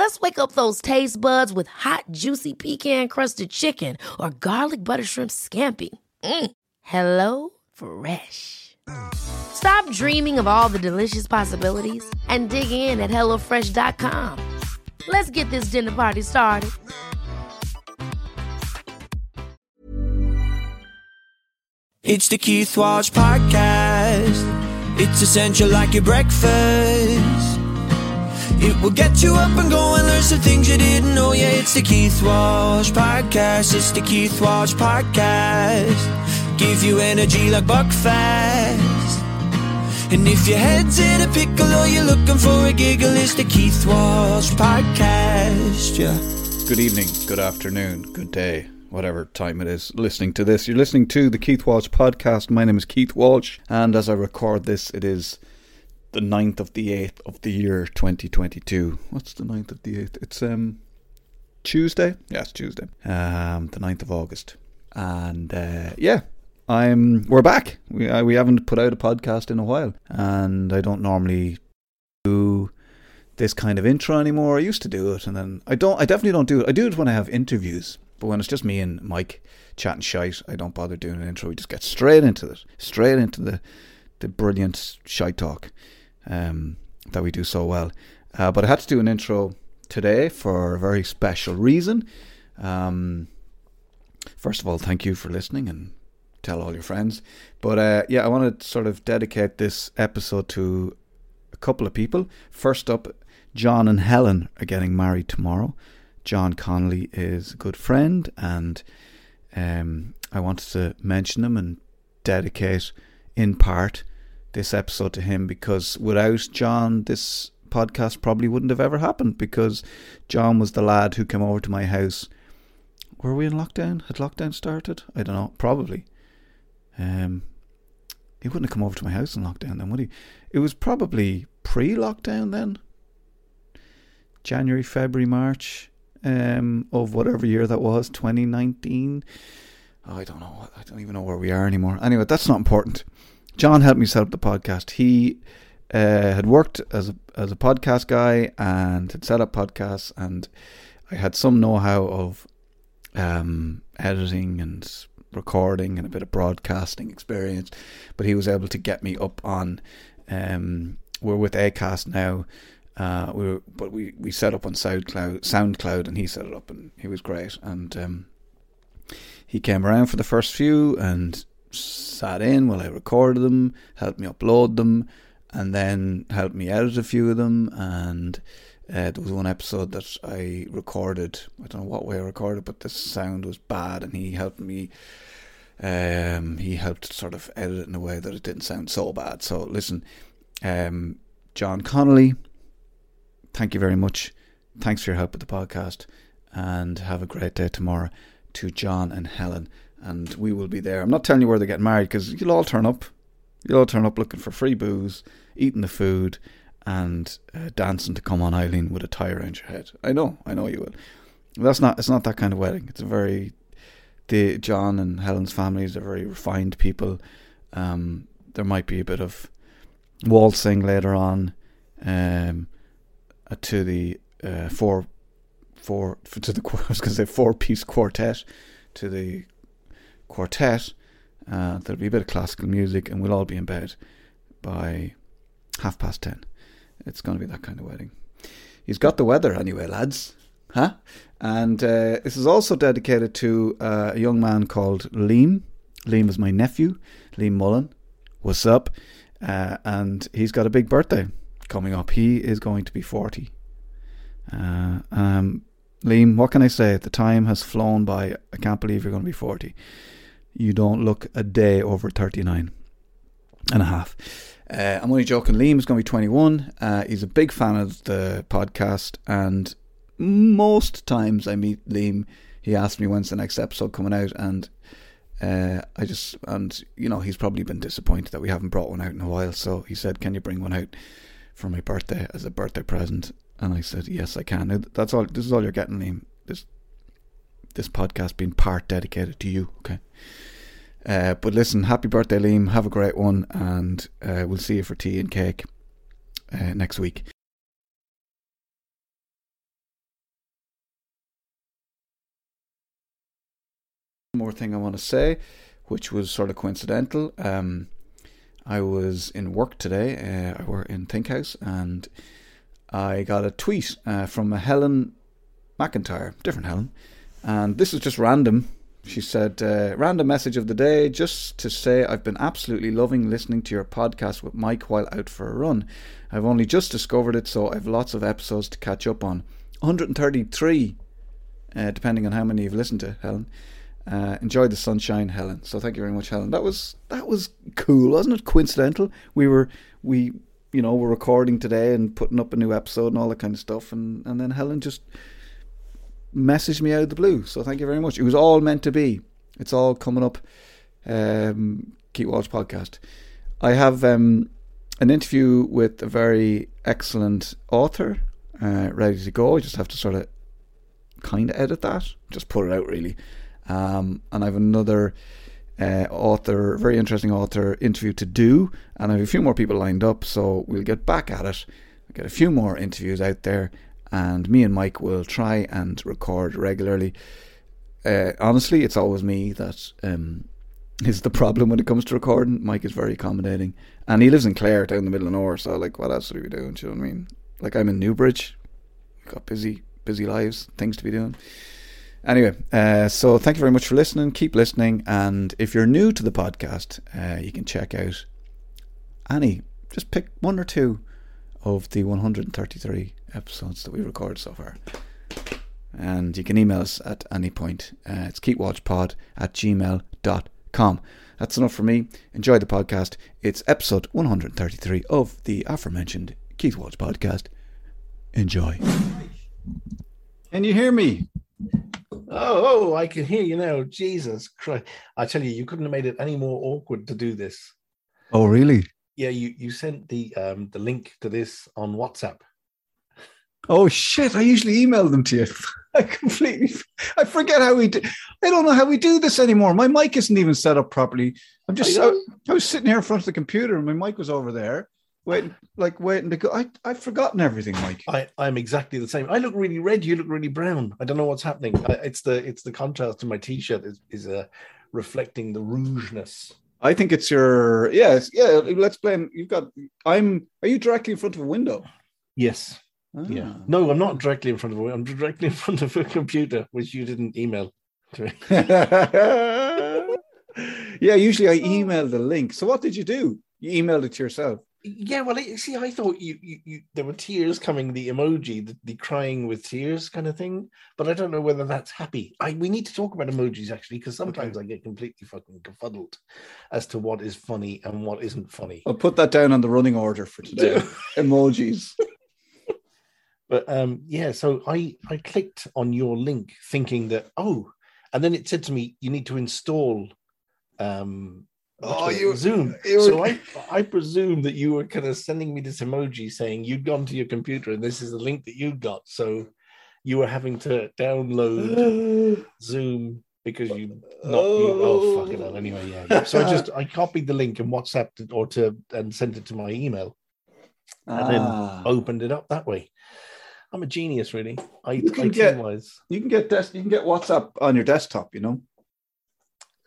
Let's wake up those taste buds with hot, juicy pecan crusted chicken or garlic butter shrimp scampi. Mm. Hello Fresh. Stop dreaming of all the delicious possibilities and dig in at HelloFresh.com. Let's get this dinner party started. It's the Keith Walsh Podcast. It's essential like your breakfast. It will get you up and going, learn some things you didn't know. Yeah, it's the Keith Walsh Podcast. It's the Keith Walsh Podcast. Give you energy like Buckfast. And if your head's in a pickle or you're looking for a giggle, it's the Keith Walsh Podcast. Yeah. Good evening, good afternoon, good day, whatever time it is listening to this. You're listening to the Keith Walsh podcast. My name is Keith Walsh, and as I record this, it is the 9th of the 8th of the year 2022. What's the 9th of the 8th? It's um Tuesday? Yes, Tuesday. Um the 9th of August. And uh, yeah, I'm we're back. We uh, we haven't put out a podcast in a while, and I don't normally do this kind of intro anymore. I used to do it, and then I don't. I definitely don't do it. I do it when I have interviews, but when it's just me and Mike chatting shite, I don't bother doing an intro. We just get straight into it, straight into the the brilliant shite talk um, that we do so well. Uh, but I had to do an intro today for a very special reason. Um, first of all, thank you for listening and tell all your friends. But uh, yeah, I want to sort of dedicate this episode to a couple of people. First up, John and Helen are getting married tomorrow. John Connolly is a good friend, and um, I wanted to mention him and dedicate, in part, this episode to him because without John, this podcast probably wouldn't have ever happened because John was the lad who came over to my house. Were we in lockdown? Had lockdown started? I don't know. Probably. Um, he wouldn't have come over to my house in lockdown then, would he? It was probably pre-lockdown then. January, February, March um, of whatever year that was, 2019. Oh, I don't know. I don't even know where we are anymore. Anyway, that's not important. John helped me set up the podcast. He uh, had worked as a as a podcast guy and had set up podcasts, and I had some know how of um, editing and recording and a bit of broadcasting experience. But he was able to get me up on. Um, we're with Acast now. Uh, we were, but we, we set up on SoundCloud, SoundCloud, and he set it up, and he was great. And um, he came around for the first few and sat in while I recorded them, helped me upload them, and then helped me edit a few of them. And uh, there was one episode that I recorded. I don't know what way I recorded, but the sound was bad, and he helped me. Um, he helped sort of edit it in a way that it didn't sound so bad. So listen, um, John Connolly, thank you very much. Thanks for your help with the podcast, and have a great day tomorrow. To John and Helen and we will be there. I'm not telling you where they're getting married because you'll all turn up. You'll all turn up looking for free booze, eating the food, and uh, dancing to "Come On Eileen" with a tie around your head. I know, I know you will. That's not. It's not that kind of wedding. It's a very the John and Helen's families are very refined people. Um, there might be a bit of waltzing later on um, uh, to the uh, four four to the I was going to say four piece quartet to the quartet. Uh, there'll be a bit of classical music, and we'll all be in bed by half past ten. It's going to be that kind of wedding. He's got the weather anyway, lads. Huh? And uh, this is also dedicated to uh, a young man called Liam. Liam is my nephew, Liam Mullen. What's up? Uh, and he's got a big birthday coming up. He is going to be 40. Uh, um, Liam, what can I say? The time has flown by. I can't believe you're going to be 40 you don't look a day over 39 and a half. Uh, I'm only joking. Liam is going to be 21. Uh, he's a big fan of the podcast, and most times I meet Liam, he asks me when's the next episode coming out, and uh, I just and you know he's probably been disappointed that we haven't brought one out in a while. So he said, "Can you bring one out for my birthday as a birthday present?" And I said, "Yes, I can." That's all. This is all you're getting, Liam. This this podcast being part dedicated to you. Okay. Uh, but listen, happy birthday, Liam. Have a great one, and uh, we'll see you for tea and cake uh, next week. One more thing I want to say, which was sort of coincidental. Um, I was in work today. Uh, I work in Think House, and I got a tweet uh, from a Helen McIntyre, different Helen, and this is just random. She said, uh, random message of the day, just to say I've been absolutely loving listening to your podcast with Mike while out for a run. I've only just discovered it, so I've lots of episodes to catch up on. 133, uh, depending on how many you've listened to, Helen. Uh, enjoy the sunshine, Helen. So thank you very much, Helen. That was that was cool, wasn't it? Coincidental. We were we you know were recording today and putting up a new episode and all that kind of stuff, and and then Helen just messaged me out of the blue. So thank you very much. It was all meant to be. It's all coming up. Um, Keith Walsh podcast. I have um, an interview with a very excellent author uh, ready to go. I just have to sort of kind of edit that, just put it out really. Um, and I have another uh, author, very interesting author interview to do, and I have a few more people lined up. So we'll get back at it. Get a few more interviews out there, and me and Mike will try and record regularly. Uh, honestly, it's always me that um, is the problem when it comes to recording. Mike is very accommodating, and he lives in Clare, down the middle of nowhere. So, like, what else are we doing? Do you know what I mean? Like, I'm in Newbridge. We've got busy, busy lives, things to be doing. Anyway, uh, so thank you very much for listening. Keep listening, and if you're new to the podcast, uh, you can check out any. Just pick one or two of the 133 episodes that we recorded so far. And you can email us at any point. Uh, it's keithwalshpod at gmail.com. That's enough for me. Enjoy the podcast. It's episode 133 of the aforementioned Keith Walsh podcast. Enjoy. Can you hear me? Oh, oh, I can hear you now. Jesus Christ. I tell you, you couldn't have made it any more awkward to do this. Oh, really? Yeah, you, you sent the um the link to this on WhatsApp. Oh shit! I usually email them to you. I completely, I forget how we do. I don't know how we do this anymore. My mic isn't even set up properly. I'm just. I I. Was sitting here in front of the computer, and my mic was over there, waiting, like waiting to go. I, I've forgotten everything, Mike. I, I'm exactly the same. I look really red. You look really brown. I don't know what's happening. I, it's the it's the contrast to my t-shirt is is uh, reflecting the rougeness. I think it's your. Yes, yeah. Let's blame. You've got. I'm. Are you directly in front of a window? Yes. Yeah. Ah. No, I'm not directly in front of a. I'm directly in front of a computer, which you didn't email. to me. yeah. Usually, I email the link. So, what did you do? You emailed it to yourself. Yeah, well, see, I thought you, you, you there were tears coming, the emoji, the, the crying with tears kind of thing, but I don't know whether that's happy. I we need to talk about emojis actually, because sometimes I get completely fucking confuddled as to what is funny and what isn't funny. I'll put that down on the running order for today. Emojis. But um, yeah, so I I clicked on your link thinking that oh, and then it said to me you need to install um Oh, you- Zoom. so I I presume that you were kind of sending me this emoji saying you'd gone to your computer and this is the link that you got. So you were having to download Zoom because you not you, oh fucking hell anyway yeah. So I just I copied the link and WhatsApped it or to and sent it to my email and then Ah. opened it up that way. I'm a genius, really. I, You can IT get-. You can get des- you can get WhatsApp on your desktop, you know.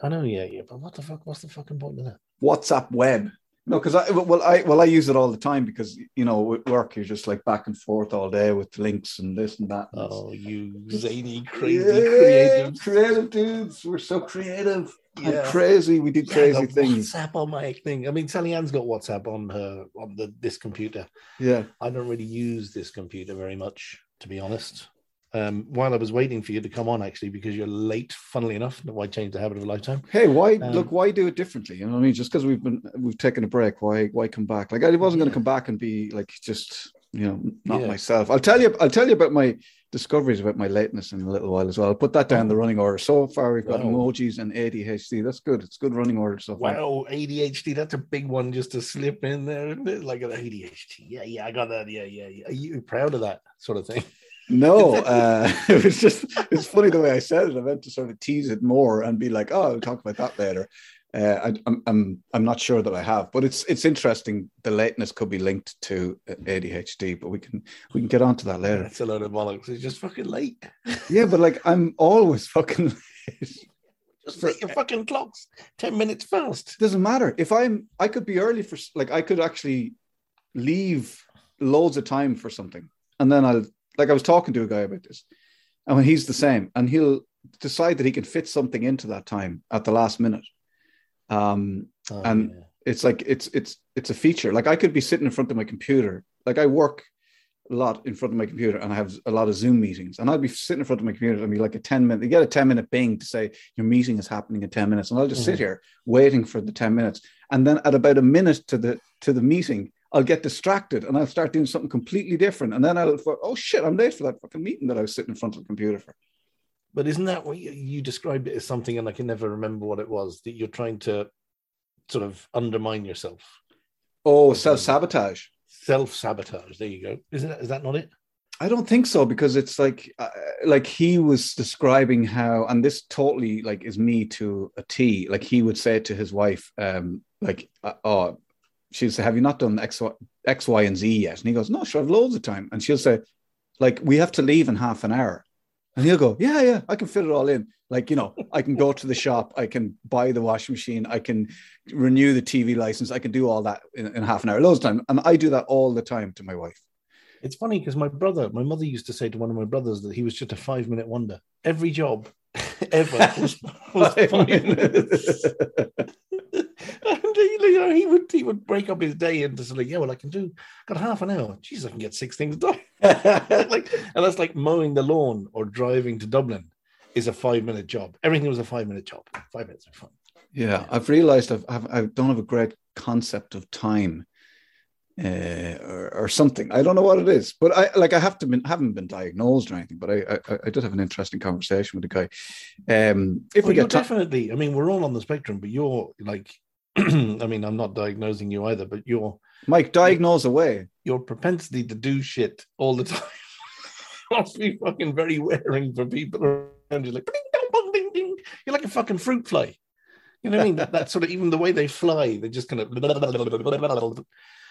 I know, yeah, yeah, but what the fuck? What's the fucking point of that? WhatsApp web. No, because I well I well I use it all the time because you know with work you're just like back and forth all day with links and this and that. and Oh, you zany, crazy, Yeah, creative. creative dudes. We're so creative and crazy. We do Yeah, crazy got things. WhatsApp on my thing. I mean, Sally Ann's got WhatsApp on her on the this computer. Yeah. I don't really use this computer very much, to be honest. Um, while I was waiting for you to come on, actually, because you're late. Funnily enough, why change the habit of a lifetime? Hey, why Um, look? Why do it differently? You know what I mean? Just because we've been we've taken a break, why why come back? Like I wasn't going to come back and be like just you know not Yeah. myself. I'll tell you. I'll tell you about my discoveries about my lateness in a little while as well. I'll put that down the running order. So far, we've got Wow. emojis and ADHD. That's good. It's good running order so far. Wow, ADHD, that's a big one just to slip in there, isn't it? Like an ADHD. Yeah, yeah, I got that. Yeah, yeah, yeah. Are you proud of that sort of thing? No, uh, it was just it's funny the way I said it. I meant to sort of tease it more and be like, "Oh, I'll talk about that later." Uh, I, I'm I'm I'm not sure that I have, but it's it's interesting. The lateness could be linked to ADHD, but we can we can get onto that later. It's a load of bollocks. It's just fucking late. Yeah, but like I'm always fucking. late. Just set your fucking clocks 10 minutes fast. doesn't matter if I'm. I could be early for like I could actually leave loads of time for something, and then I'll like I was talking to a guy about this, and when he's the same, and he'll decide that he can fit something into that time at the last minute. Um, Oh, And- yeah. it's like it's it's it's a feature. Like I could be sitting in front of my computer. Like I work a lot in front of my computer, and I have a lot of Zoom meetings, and I'd be sitting in front of my computer and be like a ten minute. You get a ten minute bing to say your meeting is happening in ten minutes, and I'll just sit Mhm. here waiting for the ten minutes, and then at about a minute to the to the meeting. I'll get distracted and I'll start doing something completely different. And then I'll, thought, oh shit, I'm late for that fucking meeting that I was sitting in front of the computer for. But isn't that what you, you described it as something, and I can never remember what it was that you're trying to sort of undermine yourself, Oh, self sabotage. self sabotage. There you go. Isn't that, is that not it? I don't think so because it's like uh, like he was describing how and this totally like is me to a T like he would say to his wife um like uh, oh she'll say have you not done X, Y, X Y and Z yet? And he goes no sure I've loads of time. And she'll say like we have to leave in half an hour. And he'll go yeah yeah I can fit it all in. Like you know I can go to the shop I can buy the washing machine I can renew the TV license I can do all that in, in half an hour loads of time. And I do that all the time to my wife. It's funny because my brother, my mother used to say to one of my brothers that he was just a five minute wonder. Every job ever was, was Five five minutes. minutes. and he, you know, he would he would break up his day into something. yeah, well, I can do got half an hour. Jeez, I can get six things done. like, and that's like mowing the lawn or driving to Dublin is a five minute job. Everything was a five minute job. Five minutes are fun. Yeah, I've realized I've, I've I don't have a great concept of time, uh, or, or something. I don't know what it is, but I like I have to been haven't been diagnosed or anything. But I I, I did have an interesting conversation with a guy. Um, if Well, we you're get time, definitely, I mean, we're all on the spectrum, but you're like, I mean, I'm not diagnosing you either, but you're Mike, diagnose away. your propensity to do shit all the time must be fucking very wearing for people around you. Like, ding, dong, ding, ding. You're like a fucking fruit fly. You know what I mean? That, that sort of even the way they fly, they're just kind of.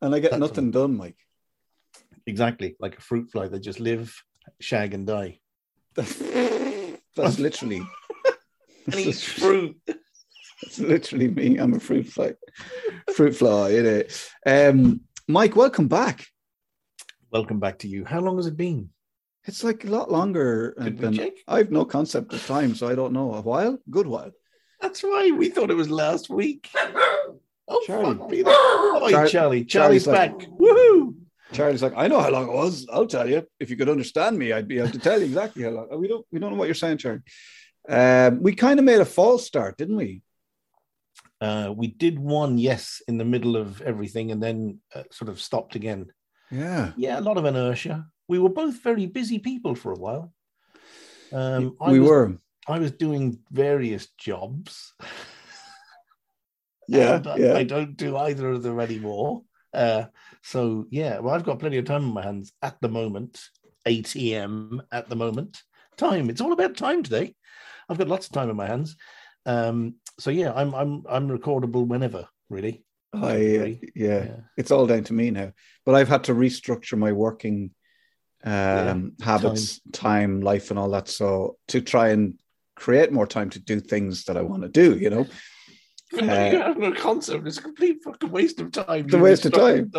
And I get That's nothing done, Mike. Exactly, like a fruit fly. They just live, shag, and die. That's, that's literally And eats fruit. that's literally me. I'm a fruit fly, fruit fly. You know. Um, Mike, welcome back. Welcome back to you. How long has it been? It's like a lot longer Did than check? I've no concept of time, so I don't know. A while, good while. That's right. We thought it was last week. Oh, Charlie. fuck me. Oh, Char- Charlie. Charlie's Charlie's like- back. Woohoo! Charlie's like, I know how long it was. I'll tell you. If you could understand me, I'd be able to tell you exactly how long. We don't. We don't know what you're saying, Charlie. Um, we kind of made a false start, didn't we? Uh, we did one, yes, in the middle of everything, and then uh, sort of stopped again. Yeah. Yeah, a lot of inertia. We were both very busy people for a while. Um, I we was, were. I was doing various jobs. Yeah. Yeah. I don't do either of them anymore. Uh, so yeah, well, I've got plenty of time on my hands at the moment. 8 a.m. at the moment. Time. It's all about time today. I've got lots of time on my hands. Um, so yeah, I'm I'm I'm recordable whenever, really. I, uh, Really? yeah. It's all down to me now. But I've had to restructure my working um, habits, time. life, and all that. So to try and create more time to do things that I want to do, you know. Though you uh, have no concept, it's a complete fucking waste of time. A waste of time.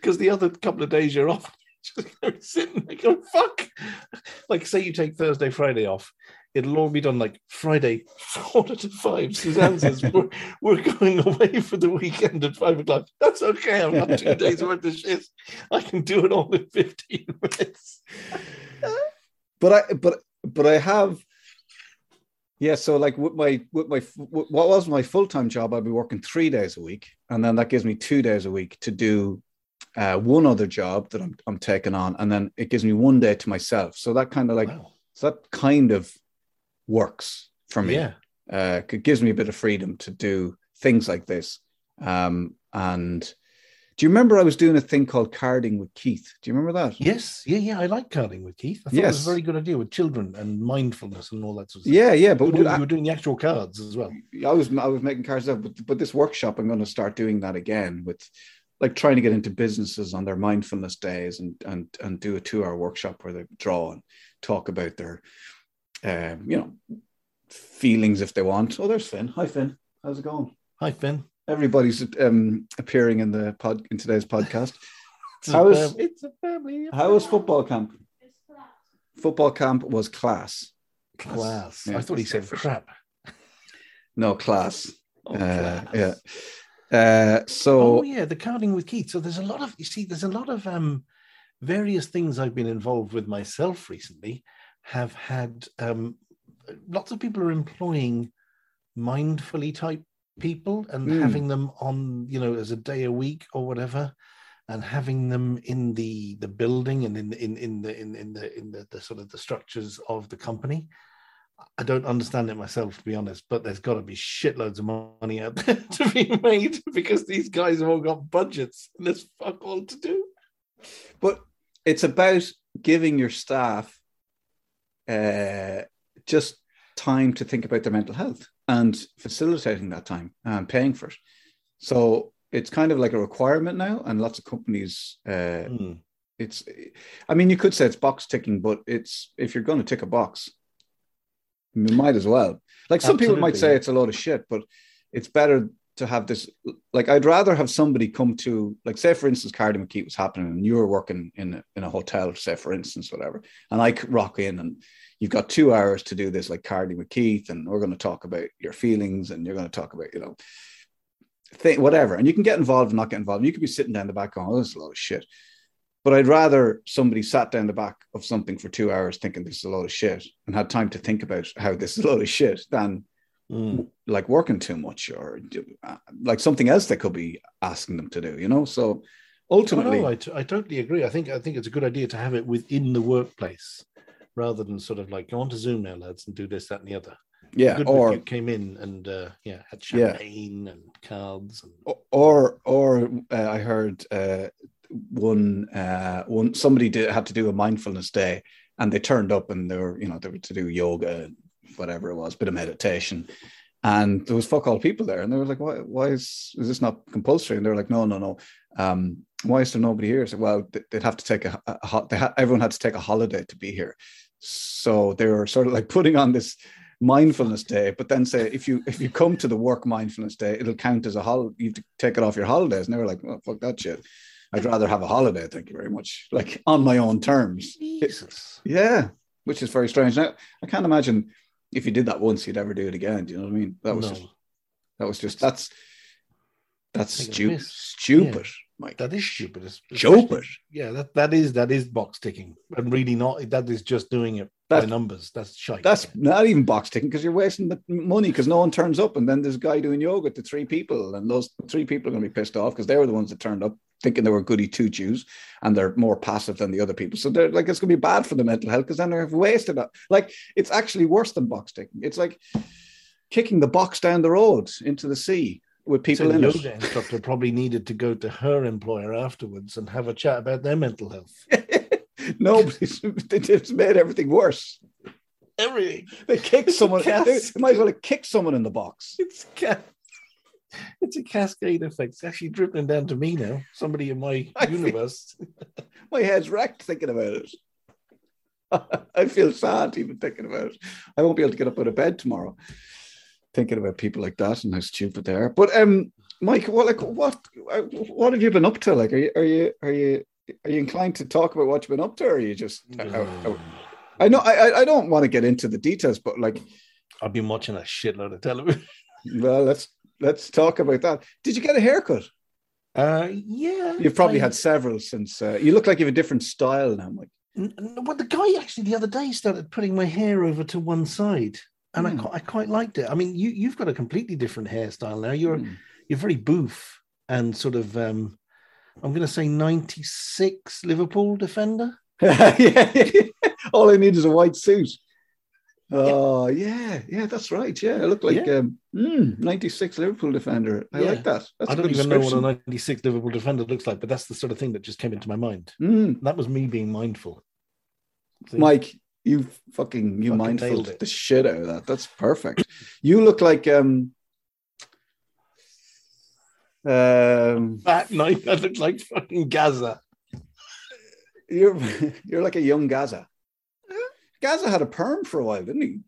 Because the other couple of days you're off, just going to sit and go, fuck. Like, say you take Thursday, Friday off, it'll all be done like Friday, quarter to five. Suzanne says, we're, we're going away for the weekend at five o'clock. That's okay. I've got two days worth of shit. I can do it all in 15 minutes. but I but but I have yeah. So like with my with my what was my full time job, I'd be working three days a week, and then that gives me two days a week to do uh, one other job that I'm I'm taking on, and then it gives me one day to myself. So that kind of like Wow. so that kind of works for me. Yeah. Uh, it gives me a bit of freedom to do things like this. Um, and do you remember I was doing a thing called carding with Keith? Do you remember that? Yes. Yeah. Yeah. I like carding with Keith. I thought it was a very good idea with children and mindfulness and all that sort of stuff. Yeah, yeah. You But were, doing, I, you were doing the actual cards as well. I was I was making cards up, but but this workshop I'm going to start doing that again with like trying to get into businesses on their mindfulness days and and and do a two hour workshop where they draw and talk about their um, you know feelings if they want. Oh, there's Finn. Hi Finn. How's it going? Hi, Finn. Everybody's um, appearing in the pod in today's podcast. It's How a is- it's a family. How was football camp? Football camp was class. class? Yeah, I thought he said crap. No class. Oh, Uh, class. yeah. Uh, so oh yeah, the carding with Keith. So there's a lot of you see, there's a lot of um various things I've been involved with myself recently have had um lots of people are employing mindfully type people and Mm. having them on, you know, as a day a week or whatever, and having them in the the building and in the in in the in, in the in the, the sort of the structures of the company. I don't understand it myself, to be honest, but there's got to be shitloads of money out there to be made because these guys have all got budgets and there's fuck all to do. but it's about giving your staff uh, just time to think about their mental health and facilitating that time and paying for it. So it's kind of like a requirement now, and lots of companies. Uh, Hmm. it's, I mean, you could say it's box ticking, but it's if you're going to tick a box, you might as well. Like some people might say it's a load of shit, but it's better to have this. Like I'd rather have somebody come to, like, say for instance, Cardi McKee was happening, and you were working in in a hotel, say for instance, whatever, and I could rock in and. You've got two hours to do this, like Cardi with Keith, and we're going to talk about your feelings, and you're going to talk about, you know, thing, whatever. And you can get involved and not get involved. You could be sitting down the back going, oh, this is a lot of shit. But I'd rather somebody sat down the back of something for two hours thinking this is a lot of shit and had time to think about how this is a lot of shit than Hmm. like working too much or do- uh, like something else they could be asking them to do, you know? So ultimately, Oh, no, I, t- I totally agree. I think I think it's a good idea to have it within the workplace rather than sort of like go on to Zoom now, lads, and do this, that, and the other. yeah, Good or came in and uh, yeah, had Yeah. champagne and cards and or or uh, I heard uh, one uh, one somebody did had to do a mindfulness day, and they turned up and they were you know they were to do yoga, whatever it was, bit of meditation, and there was fuck all people there, and they were like, why why is is this not compulsory? And they were like, no no no. Um, why is there nobody here? Well, they'd have to take a, a, ha- everyone had to take a holiday to be here, so they were sort of like putting on this mindfulness day, but then say if you if you come to the work mindfulness day, it'll count as a holiday. You take it off your holidays. And they were like, oh, fuck that shit. I'd rather have a holiday, thank you very much. Like on my own terms. Jesus. Yeah. Which is very strange. Now I can't imagine if you did that once, you'd ever do it again. Do you know what I mean? That was No. just that was just that's that's stupid stupid, Mike. That is stupid. It's- Stupid. Yeah, that, that is that is box ticking, and really not. That is just doing it by That's- numbers. That's shite. That's not even box ticking because you're wasting the money because no one turns up. And then there's a guy doing yoga to three people, and those three people are going to be pissed off because they were the ones that turned up thinking they were goody two Jews and they're more passive than the other people. So they're like, it's going to be bad for the mental health because then they're wasted. it. Like, it's actually worse than box ticking. It's like kicking the box down the road into the sea with people the in yoga it. instructor probably needed to go to her employer afterwards and have a chat about their mental health. Nobody's, they just made everything worse. Everything. They kicked someone, they, Yes. they might as well have kicked someone in the box. It's ca- it's a cascade effect. It's actually dripping down to me now. Somebody in my I feel- universe. My head's wrecked thinking about it. I feel sad even thinking about it. I won't be able to get up out of bed tomorrow thinking about people like that and how stupid they are. But um, Mike, what like what what have you been up to? Like, are you are you are you are you inclined to talk about what you've been up to, or are you just? I, I- I know I I- I don't want to get into the details, but like, I've been watching a shitload of television. well, let's let's talk about that. Did you get a haircut? Uh, yeah. You've probably I- had several since. Uh, you look like you have a different style now, Mike. N- Well, the guy actually the other day started putting my hair over to one side, and I, Hmm. quite, I quite liked it. I mean, you you've got a completely different hairstyle now. You're Hmm. you're very boof and sort of um, I'm going to say 96 Liverpool defender. yeah, all I need is a white suit. Oh yeah, yeah, that's right. Yeah, I look like Yeah. um, mm, '96 Liverpool defender. I Yeah. like that. That's I don't even know what a 96 Liverpool defender looks like, but that's the sort of thing that just came into my mind. Mm, That was me being mindful. See? Mike, you fucking you Fucking mindful the shit out of that. That's perfect. you look like um um That night, I looked like fucking Gazza. you're you're like a young Gazza. Gazza had a perm for a while, didn't he?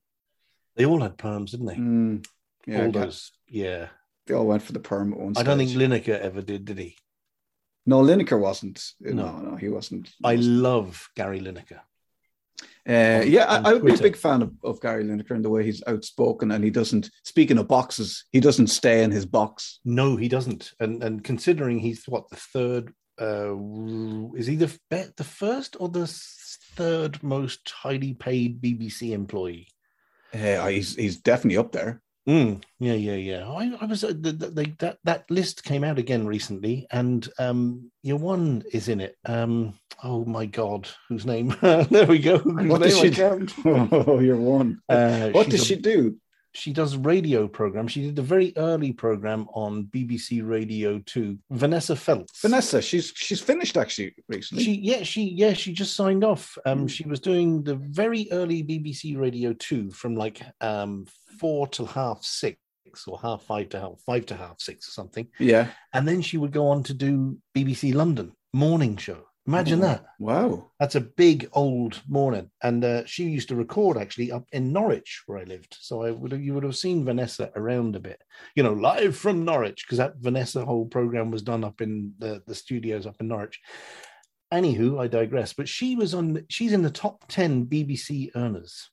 They all had perms, didn't they? Mm, yeah, all those. Yeah. they all went for the perm at one I don't think. Lineker ever did, did he? no, Lineker wasn't. No, No. no, he wasn't. I wasn't. love Gary Lineker. Uh, yeah, I, I would be a big fan of, of Gary Lineker and the way he's outspoken and he doesn't, speaking of boxes, he doesn't stay in his box. No, he doesn't. And and considering he's what the third, uh, is he the the first or the third most highly paid BBC employee? Uh, he's, he's definitely up there. Mm, yeah, yeah, yeah. I, I was uh, the, the, they, that that list came out again recently, and um, your one is in it. Um, oh my god, whose name? there we go. Whose What does she do? Oh, you're one. Uh, what does a- she do? She does radio programs. She did the very early program on BBC Radio Two. Vanessa Feltz. Vanessa, she's she's finished actually recently. She yeah she yeah she just signed off. Um, Hmm. she was doing the very early BBC Radio Two from like um four till half six or half five to half five to half six or something, yeah. and then she would go on to do BBC London morning show. Imagine Oh, that. Wow. That's a big old morning, and uh, she used to record actually up in Norwich where I lived. So I would you would have seen Vanessa around a bit, you know, live from Norwich because that Vanessa whole program was done up in the the studios up in Norwich. Anywho, I digress. But she was on. She's in the top ten BBC earners.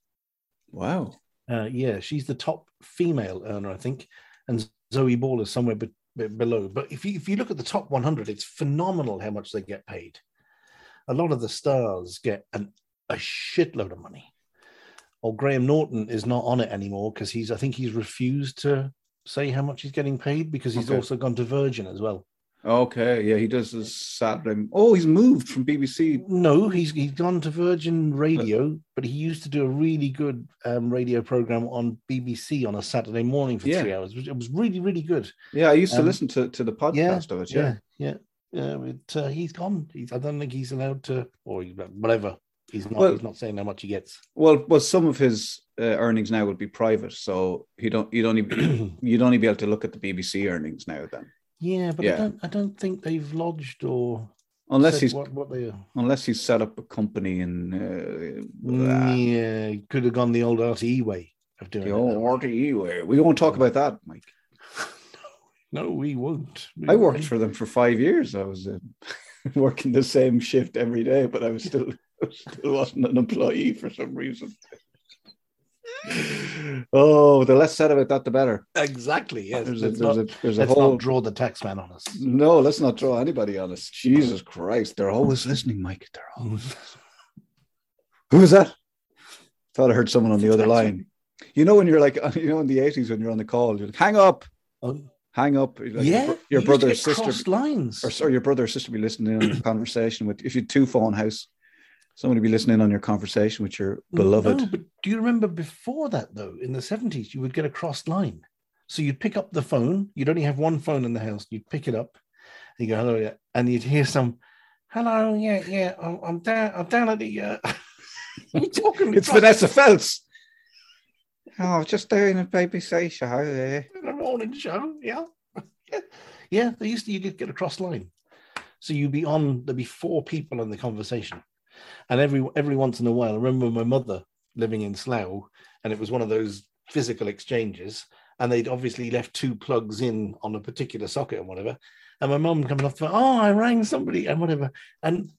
Wow. Uh, yeah, she's the top female earner, I think, and Zoe Ball is somewhere be- below. But if you if you look at the top 100, it's phenomenal how much they get paid. A lot of the stars get an, a shitload of money. Or Graham Norton is not on it anymore because he's I think he's refused to say how much he's getting paid because he's Okay. also gone to Virgin as well. Okay. Yeah, he does this Saturday. Oh, he's moved from BBC. No, he's he's gone to Virgin Radio, but he used to do a really good um, radio program on BBC on a Saturday morning for Yeah. three hours. It was really really good. Yeah, I used to Um, listen to, to the podcast of it. Yeah. yeah, yeah. Yeah but, uh, he's gone. He's, I don't think he's allowed to, or whatever. He's not. Well- he's not saying how much he gets. Well, well, some of his uh, earnings now would be private, so you don't you'd only be, you'd only be able to look at the BBC earnings now then, yeah, but Yeah. I don't. I don't think they've lodged or unless he's what what they. are. unless he's set up a company and uh, Yeah, could have gone the old RTE way of doing the it. old RTE way. We won't talk about that, Mike. No, we won't. We I worked won't. for them for five years. I was uh, working the same shift every day, but I was still I still wasn't an employee for some reason. oh, the less said about that, the better. exactly. Yes, There's a, let's there's not, a, there's a let's whole not draw the tax man on us. No, let's not draw anybody on us. Jesus Christ, they're always listening, Mike. They're always. Listening. Who was that? Thought I heard someone on the other line. You know when you're like, you know, in the eighties when you're on the call, you're like, hang up, Oh, hang up. Like yeah, your, your brother or sister, lines. or sorry, your brother or sister be listening in on conversation with. If you two phone house, somebody be listening on your conversation with your beloved. No, but do you remember before that though? In the seventies, you would get a crossed line. So you'd pick up the phone. You'd only have one phone in the house. You'd pick it up, and you go hello, yeah, and you'd hear some, hello, yeah, yeah, I'm, I'm down, I'm down at the. Uh... You're talking It's Vanessa Feltz. Oh, just doing a BBC show. Yeah. the morning show. Yeah, yeah, yeah. They used to you could get a cross line, so you'd be on. There'd be four people in the conversation, and every every once in a while, I remember my mother living in Slough, and it was one of those physical exchanges, and they'd obviously left two plugs in on a particular socket and whatever. And my mum coming off the phone, oh, I rang somebody and whatever. And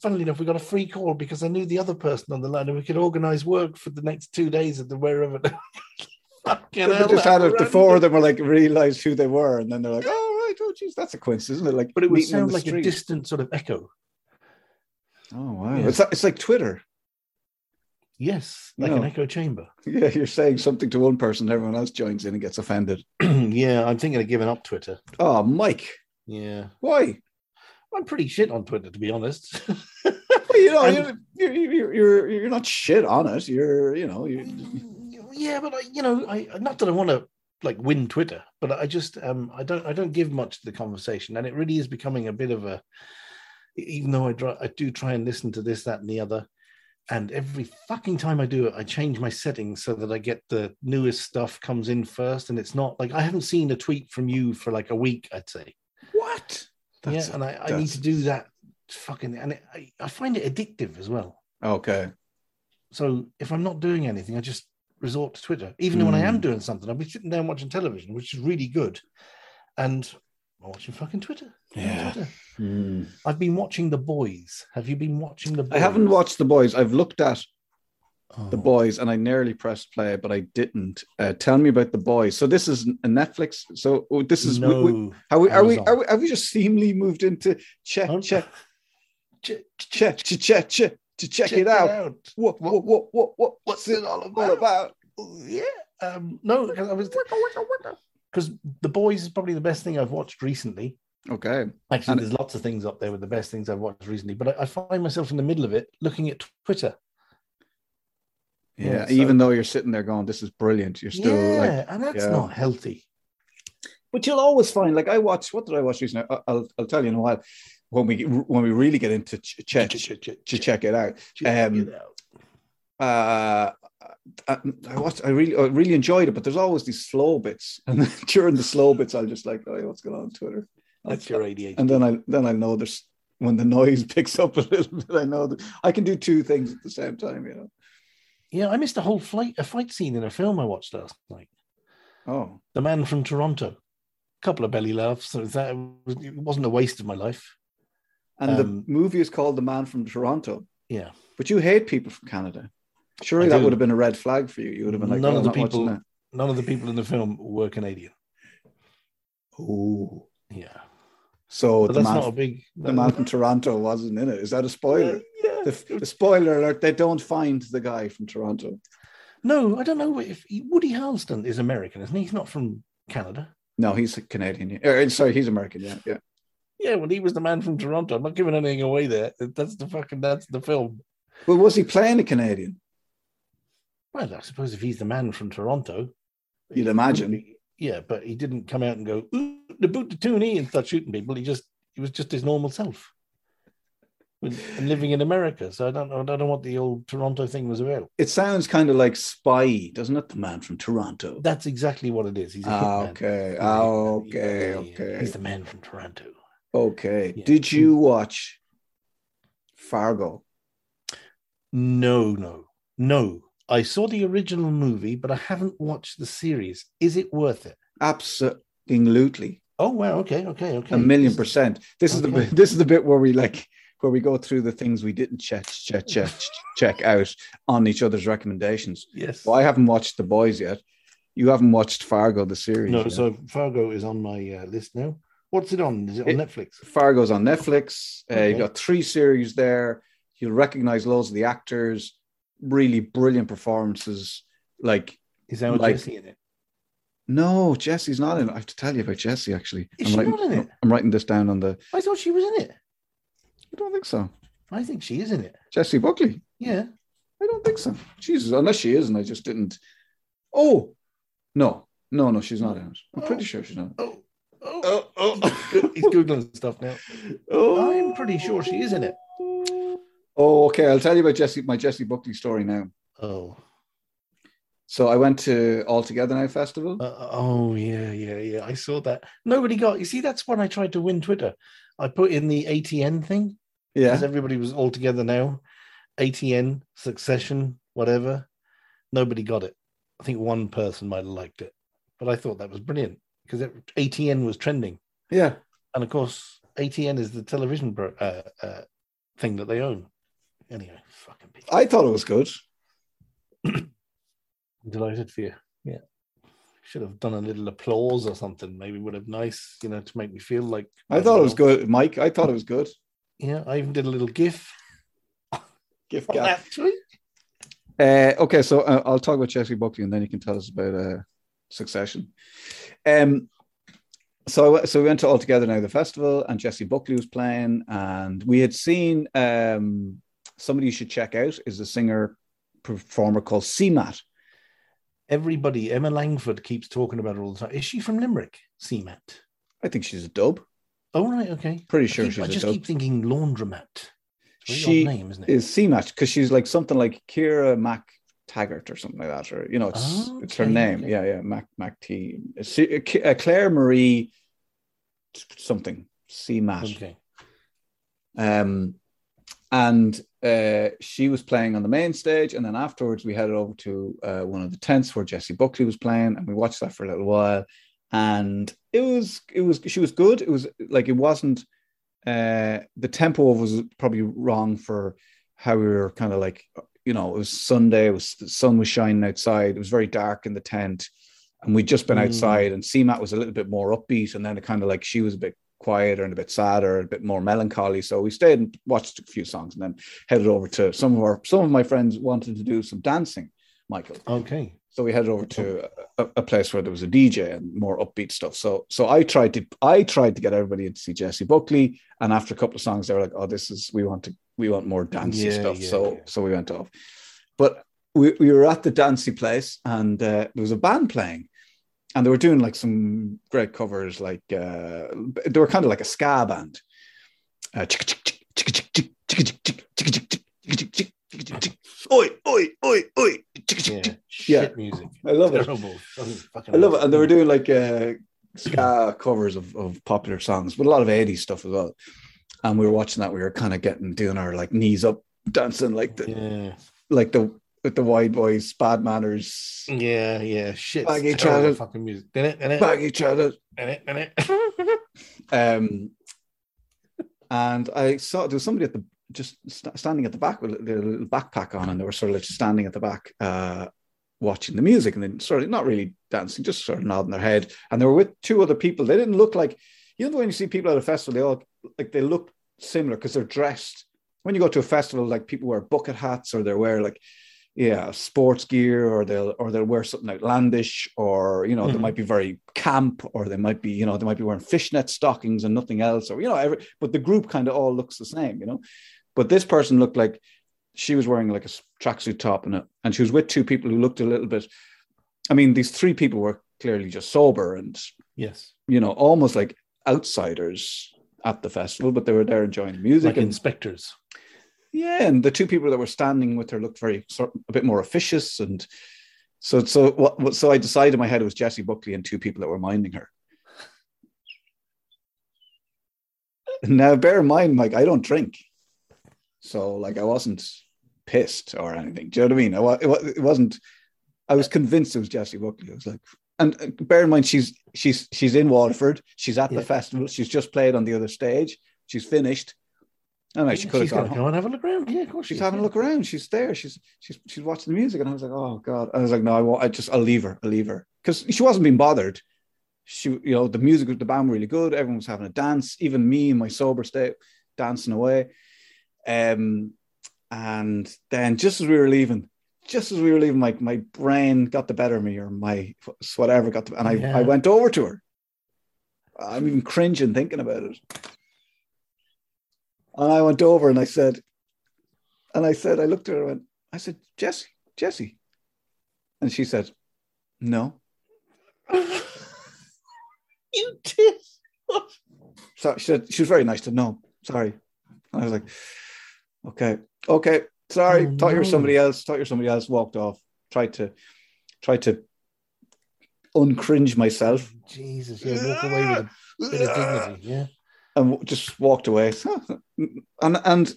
funnily enough, we got a free call because I knew the other person on the line and we could organize work for the next two days at the wherever. Fucking They hell, just that had it. The four of them were like realized who they were, and then they're like, "Oh right, oh geez, that's a coincidence, isn't it?" Like, but it would meeting sound the like a distant sort of echo. Oh wow, Yeah. it's like, it's like Twitter. Yes, like No. an echo chamber. Yeah, you're saying something to one person, everyone else joins in and gets offended. yeah, I'm thinking of giving up Twitter. Oh, Mike, Yeah. why? I'm pretty shit on Twitter, to be honest. Well, you know, And- you're, you're, you're, you're, you're not shit on it. You're, you know, you yeah, but I, you know, I not that I want to like win Twitter, but I just um I don't I don't give much to the conversation, and it really is becoming a bit of a. Even though I try, I do try and listen to this, that, and the other, and every fucking time I do it, I change my settings so that I get the newest stuff comes in first, and it's not like I haven't seen a tweet from you for like a week. I'd say, what? yeah, and I, I need to do that. Fucking, and it, I, I find it addictive as well. Okay. So if I'm not doing anything, I just resort to Twitter. Even when I am Hmm. doing something, I'll be sitting down watching television, which is really good. And I'm watching fucking Twitter. Yeah. Twitter. Hmm. I've been watching The Boys. Have you been watching The Boys? I haven't watched The Boys. I've looked at Oh. The Boys and I nearly pressed play, but I didn't. Uh, tell me about The Boys. So this is a Netflix. So oh, this is no. we, we, are we, are we are we have we just seamlessly moved into check check check check check check to check, it out. What what what what what what's it all about? Yeah. Um, no, because I was because The Boys is probably the best thing I've watched recently. Okay. Actually, And- there's lots of things up there with the best things I've watched recently, but I, I find myself in the middle of it looking at Twitter. Yeah. Yeah, so- even though you're sitting there going, "This is brilliant," you're still yeah, like. and that's yeah. not healthy. But you'll always find, like I watched. What did I watch recently? I'll I'll tell you in a while when we when we really get into ch- check to check it out. Um, uh, I, I watched. I really, I really enjoyed it, but there's always these slow bits, and during the slow bits, I'll just like, oh, what's going on on Twitter? That's your ADHD. And then I then I know there's when the noise picks up a little bit. I know that I can do two things at the same time. You know. yeah, I missed a whole flight, a fight scene in a film I watched last night. Oh, The Man from Toronto. A couple of belly laughs. So that it wasn't a waste of my life. And Um, the movie is called The Man from Toronto. Yeah. But you hate people from Canada. Surely I that do. would have been a red flag for you. You would have been like, None oh, of the I'm not watching people- None of the people in the film were Canadian. Oh, Yeah. so But the that's man, not a big. the man from Toronto wasn't in it. Is that a spoiler? Yeah. The, the spoiler alert: they don't find the guy from Toronto. No, I don't know if Woody Harrelson is American, isn't he? He's not from Canada. No, he's Canadian. Er, sorry, he's American. Yeah, yeah. Yeah, well, he was the man from Toronto. I'm not giving anything away there. That's the fucking. That's the film. Well, was he playing a Canadian? Well, I suppose if he's the man from Toronto, You'd imagine. Yeah, but he didn't come out and go Ooh, the boot the toonie and start shooting people. He just he was just his normal self. And living in America, so I don't know. I don't know what the old Toronto thing was about. It sounds kind of like Spy, doesn't it? The man from Toronto. That's exactly what it is. He's a Ah, okay. Ah, okay, okay. He's the man from Toronto. Okay. Yeah. Did you watch Fargo? No, no, no. I saw the original movie, but I haven't watched the series. Is it worth it? Absolutely. Oh wow. Okay. Okay. Okay. A million percent. This is the bit, this is the bit where we like where we go through the things we didn't check check check check out on each other's recommendations. Yes. Well, I haven't watched The Boys yet. You haven't watched Fargo the series. No. yet. So Fargo is on my uh, list now. What's it on? Is it on It- Netflix? Fargo's on Netflix. Uh, Okay. You've got three series there. You'll recognize loads of the actors. Really brilliant performances. Like, Is Emma like- Jessie in it? no, Jessie's not in it. I have to tell you about Jessie, actually. Is I'm, she writing, not in it? I'm writing this down on the. I thought she was in it. I don't think so. I think she is in it. Jessie Buckley. Yeah. I don't think so. Jesus, unless she is, and I just didn't. Oh, no. No, no, she's not in it. I'm pretty Oh. sure she's not. Oh. Oh. Oh, oh. He's googling stuff now. oh. I'm pretty sure she is in it. Oh, okay. I'll tell you about Jessie, my Jessie Buckley story now. Oh. So I went to All Together Now Festival. Uh, oh yeah, yeah, yeah. I saw that. Nobody got. You see, that's when I tried to win Twitter. I put in the ATN thing Yeah. because everybody was all together now. ATN, Succession, whatever. Nobody got it. I think one person might have liked it, but I thought that was brilliant because it, ATN was trending, Yeah. and of course, ATN is the television bro- uh, uh, thing that they own. Anyway, fucking people. I thought it was good. Delighted for you. Yeah. Should have done a little applause or something. Maybe would have nice, you know, to make me feel like I thought it was good. Mike, I thought it was good. Yeah, I even did a little gif GIF gap. that. Uh, okay, so uh, I'll talk about Jessie Buckley and then you can tell us about uh, Succession. Um, so I- so we went to All Together Now the festival, and Jessie Buckley was playing, and we had seen um, somebody you should check out is a singer performer called CMAT. Everybody, Emma Langford keeps talking about her all the time. Is she from Limerick? CMAT. I think she's a dub. Oh right, okay. Pretty I, sure keep- she's I a just dub. keep thinking laundromat. She name, isn't it? Is CMAT because she's like something like Kira Mac Taggart or something like that, or you know, it's Oh, it's her name. okay. Yeah, yeah, Mac Mac T. C- uh, Claire Marie something CMAT. okay. Um, and uh, she was playing on the main stage, and then afterwards we headed over to uh, one of the tents where Jessie Buckley was playing, and we watched that for a little while. And it was, it was, she was good. It was like it wasn't. Uh, the tempo was probably wrong for how we were kind of like, you know, it was Sunday. It was the sun was shining outside. It was very dark in the tent, and we'd just been Mm. outside. And CMAT was a little bit more upbeat, and then it kind of like she was a bit quieter and a bit sadder, a bit more melancholy. So we stayed and watched a few songs, and then headed over to some of our some of my friends wanted to do some dancing, Michael. Okay. So we headed over to a, a place where there was a DJ and more upbeat stuff. So so I tried to I tried to get everybody in to see Jessie Buckley, and after a couple of songs, they were like, "Oh, this is we want to we want more dancey Yeah, stuff." yeah, so yeah. so we went off, but we, we were at the dancey place, and uh, there was a band playing, and they were doing like some great covers, like uh, they were kind of like a ska band. Uh, Oi, oi, oi, oi. Yeah. Yeah. Music. I love it. Terrible. Fucking I love it. And they were doing like uh, ska covers of, of popular songs, but a lot of 80s stuff as well. And we were watching that. We were kind of getting doing our like knees up, dancing like the Yeah. like the with the wide boys, bad manners, Yeah, yeah. Shit. Baggy trousers. fucking music. Did it? Did it? bag each other. Did it? Did it? Um, and I saw there was somebody at the just st- standing at the back with a little, backpack on, and they were sort of like standing at the back, uh, watching the music, and then sort of not really dancing, just sort of nodding their head. And they were with two other people. They didn't look like you know when you see people at a festival, they all like they look similar because they're dressed. When you go to a festival, like people wear bucket hats or they wear like yeah sports gear or they'll or they'll wear something outlandish or you know they Mhm. might be very camp or they might be you know they might be wearing fishnet stockings and nothing else or you know every, but the group kind of all looks the same you know but this person looked like she was wearing like a tracksuit top and a, and she was with two people who looked a little bit i mean these three people were clearly just sober and yes. you know almost like outsiders at the festival but they were there enjoying the music Like and inspectors. yeah, and the two people that were standing with her looked very sort a bit more officious, and so so what, so I decided in my head it was Jessie Buckley and two people that were minding her. Now, bear in mind, Mike, I don't drink, so like I wasn't pissed or anything. Do you know what I mean? I, it, it wasn't. I was convinced it was Jessie Buckley. I was like, and uh, bear in mind, she's she's she's in Waterford. She's at Yeah. the festival. She's just played on the other stage. She's finished. I know she could have gone go and have a look around. Yeah, of course. she's she is, having a look around. She's there. She's she's she's watching the music, and I was like, oh god. I was like, no, I won't. I just I'll leave her. I'll leave her because she wasn't being bothered. She, you know, the music, the band were really good. Everyone was having a dance. Even me in my sober state, dancing away. Um, and then just as we were leaving, just as we were leaving, my my brain got the better of me, or my whatever got the, and I Yeah. I went over to her. I'm even cringing thinking about it. And I went over and I said, and I said, I looked at her and went, I said, Jessie, Jessie. And she said, No. you did. So she said, she was very nice to know. Sorry. And I was like, okay, okay, sorry. Oh, Thought you were somebody else. Thought you were somebody else. Walked off. Tried to, tried to uncringe myself oh, Jesus, yeah, walk away with a bit of dignity. Yeah. and just walked away. And and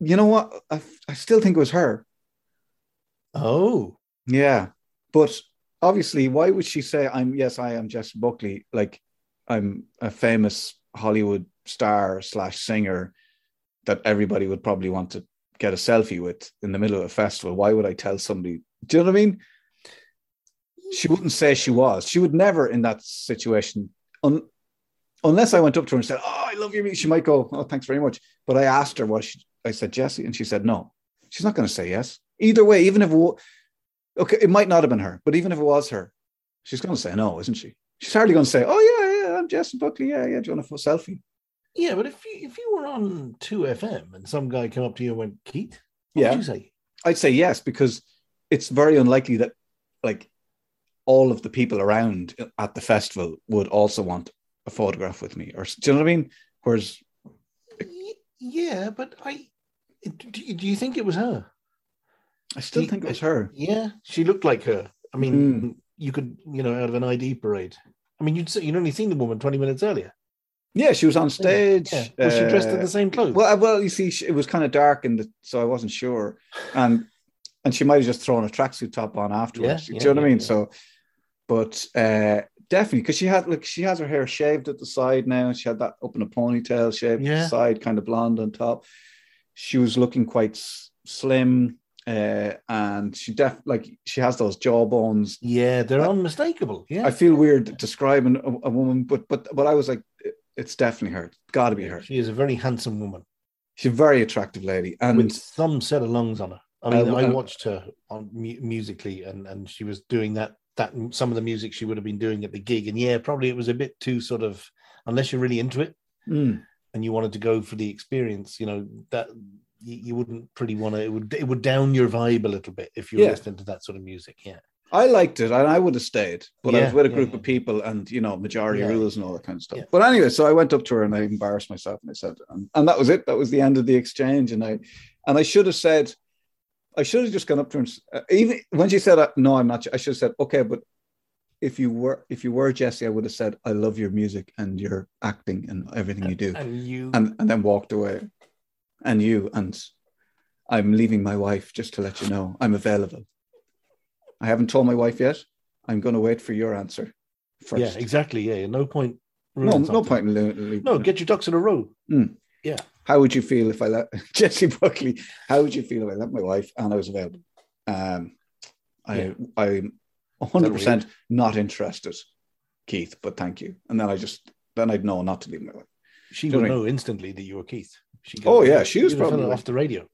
you know what? I, I still think it was her. Oh, Yeah. But obviously, why would she say, I'm, yes, I am Jess Buckley? Like, I'm a famous Hollywood star slash singer that everybody would probably want to get a selfie with in the middle of a festival. Why would I tell somebody? Do you know what I mean? She wouldn't say she was. She would never in that situation, un, unless I went up to her and said, Oh, I love your music. She might go, Oh, thanks very much. But I asked her, what she, I said, Jessie, and she said, No. She's not going to say yes. Either way, even if okay, it might not have been her, but even if it was her, she's going to say no, isn't she? She's hardly going to say, "Oh yeah, yeah, I'm Jessie Buckley. Yeah, yeah. Do you want a selfie? Yeah, but if you if you were on two FM and some guy came up to you and went, Keith, what Yeah. would you say? I'd say yes because it's very unlikely that like all of the people around at the festival would also want a photograph with me, or do you know what I mean? Whereas, Yeah, but I do you, do you think it was her? I still Do you- think it was her. Yeah, she looked like her. I mean, hmm. you could, you know, out of an ID parade. I mean, you'd you'd only seen the woman twenty minutes earlier. Yeah, she was on stage. Yeah, was she dressed in uh, the same clothes? Well, well, you see, she- it was kind of dark, and so I wasn't sure, and and she might have just thrown a tracksuit top on afterwards. Yeah, do you know yeah, what I mean? yeah. So, but uh, definitely because she had like she has her hair shaved at the side now. She had that up in a ponytail, shaved Yeah. the side, kind of blonde on top. She was looking quite s- slim, uh, and she def like she has those jawbones. yeah, they're unmistakable. Yeah, I feel weird describing a, a woman, but but but I was like, it's definitely her. Got to be her. she is a very handsome woman She's a very attractive lady, and with some set of lungs on her. I mean, Uh, I uh, watched her on mu- musically, and and she was doing that that some of the music she would have been doing at the gig, and yeah, probably it was a bit too sort of unless you're really into it Mm. and you wanted to go for the experience, you know that you, you wouldn't pretty want to. It would it would down your vibe a little bit if you were Yeah. listening to that sort of music. Yeah, I liked it, and I would have stayed, but I was with a group yeah. of people, and you know, majority Yeah. rules and all that kind of stuff. Yeah. But anyway, so I went up to her and I embarrassed myself, and I said, and, and that was it. That was the end of the exchange, and I, and I should have said, I should have just gone up to her, and, uh, even when she said, uh, "No, I'm not," I should have said, "Okay, but." If you were, if you were Jessie, I would have said, "I love your music and your acting and everything you do," and you and and then walked away. And you and I'm leaving my wife just to let you know I'm available. I haven't told my wife yet. I'm going to wait for your answer first. yeah, exactly. Yeah, no point. No, no point in leaving. No, get your ducks in a row. Yeah. How would you feel if I let Jessie Buckley? How would you feel if I let my wife and I was available? Um, I Yeah. I'm 100 percent not interested, Keith. But thank you. And then I just then I'd know not to leave my wife. She would know what I know instantly that you were Keith. She Oh, yeah, she was you're the fella probably- off the radio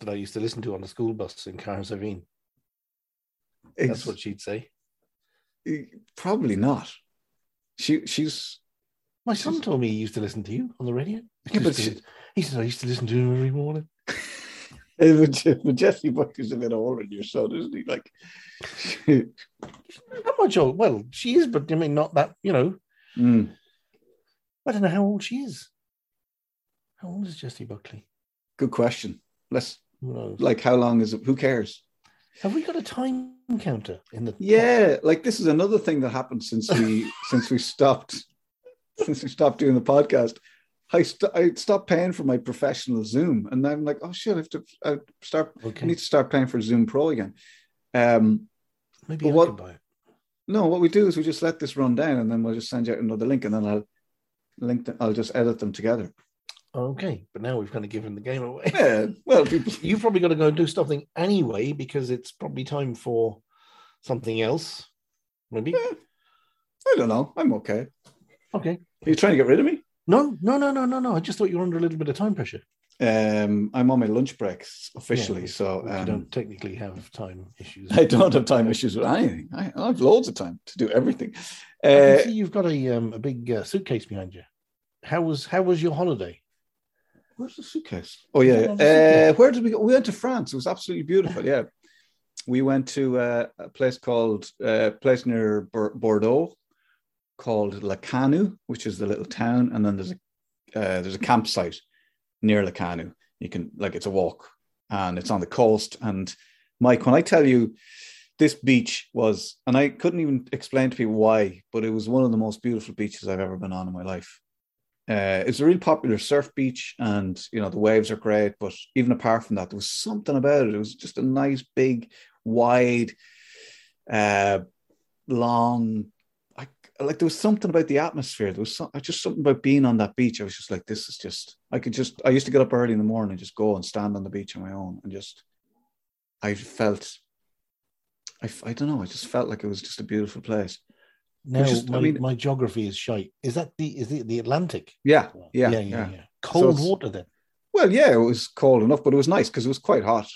that I used to listen to on the school bus in. That's Ex- what she'd say. Probably not. She she's My son told me he used to listen to you on the radio. Yeah, but He said- he said I used to listen to him every morning. But Je- but Jessie Buckley's a bit older than your son, isn't he? Like, How much old? Well, she is, but I mean, not that. You know, Mm. I don't know how old she is. How old is Jessie Buckley? good question. Let's Who knows? like, how long is it? Who cares? Have we got a time counter in the? Yeah, like this is another thing that happened since we since we stopped since we stopped doing the podcast. I st- I stopped paying for my professional Zoom, and I'm like, oh shit, I have to I start. I Okay, need to start paying for Zoom Pro again. Um, maybe I what- could buy it. no, what we do is we just let this run down, and then we'll just send you out another link, and then I'll link. Them, I'll just edit them together. Okay, but now we've kind of given the game away. Yeah, well. You've probably got to go and do something anyway because it's probably time for something else. Maybe. I don't know. I'm okay. Okay. Are you trying to get rid of me? No, no, no, no, no, no. I just thought you were under a little bit of time pressure. Um, I'm on my lunch breaks officially, Yeah, so you um, don't technically have time issues. I don't have time issues with anything. I, I have loads of time to do everything. I Uh, see you've got a um, a big uh, suitcase behind you. How was how was your holiday? Where's the suitcase? Oh yeah, uh, where did we go? We went to France. It was absolutely beautiful. Yeah, we went to uh, a place called uh, place near Bordeaux called Lacanau, which is the little town, and then there's a uh, there's a campsite near Lacanau. You can like it's a walk, and it's on the coast. And Mike, when I tell you this beach was, and I couldn't even explain to people why, but it was one of the most beautiful beaches I've ever been on in my life. Uh, it's a really popular surf beach, and you know the waves are great. But even apart from that, there was something about it. It was just a nice, big, wide, uh, long. I, like there was something about the atmosphere. There was some, just something about being on that beach. I was just like, this is just. I could just. I used to get up early in the morning and just go and stand on the beach on my own, and just. I felt. I, I don't know. I just felt like it was just a beautiful place. Now just- I my, mean- my geography is shite. Is that the is it the Atlantic? Yeah, yeah, yeah, yeah. yeah. Cold it's- water then. Well, yeah, it was cold enough, but it was nice because it was quite hot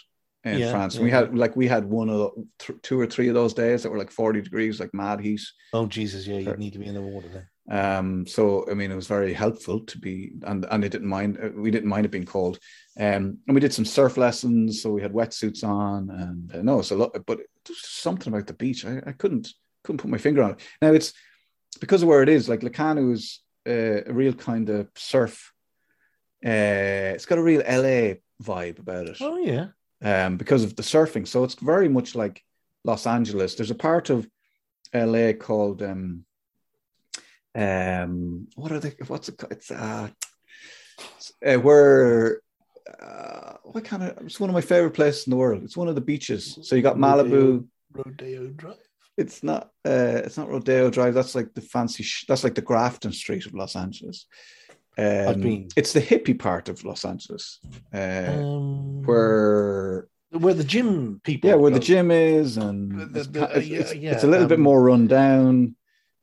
in Yeah, France. yeah, we had like we had one of the, th- two or three of those days that were like forty degrees, like mad heat. Oh Jesus, yeah, you need to be in the water then. Um, so I mean, it was very helpful to be, and and they didn't mind. uh, We didn't mind it being cold. Um, and we did some surf lessons, so we had wetsuits on, and uh, no, it's a lot. But there's something about the beach. I, I couldn't couldn't put my finger on it. Now it's because of where it is. Like Lacanau is uh, a real kind of surf. Uh, it's got a real LA vibe about it Oh yeah. um, because of the surfing. So it's very much like Los Angeles. There's a part of LA called um, um, what are they? What's it? called? It's uh, uh, where. Uh, what kind of? It's one of my favorite places in the world. It's one of the beaches. So you got Malibu. Rodeo Drive. It's not. Uh, it's not Rodeo Drive. That's like the fancy. Sh- that's like the Grafton Street of Los Angeles. Um, been. It's the hippie part of Los Angeles, uh, Um, where where the gym people. yeah, where the gym is, and The- it's, the- it's, yeah, it's- yeah, it's a little bit um, more run down.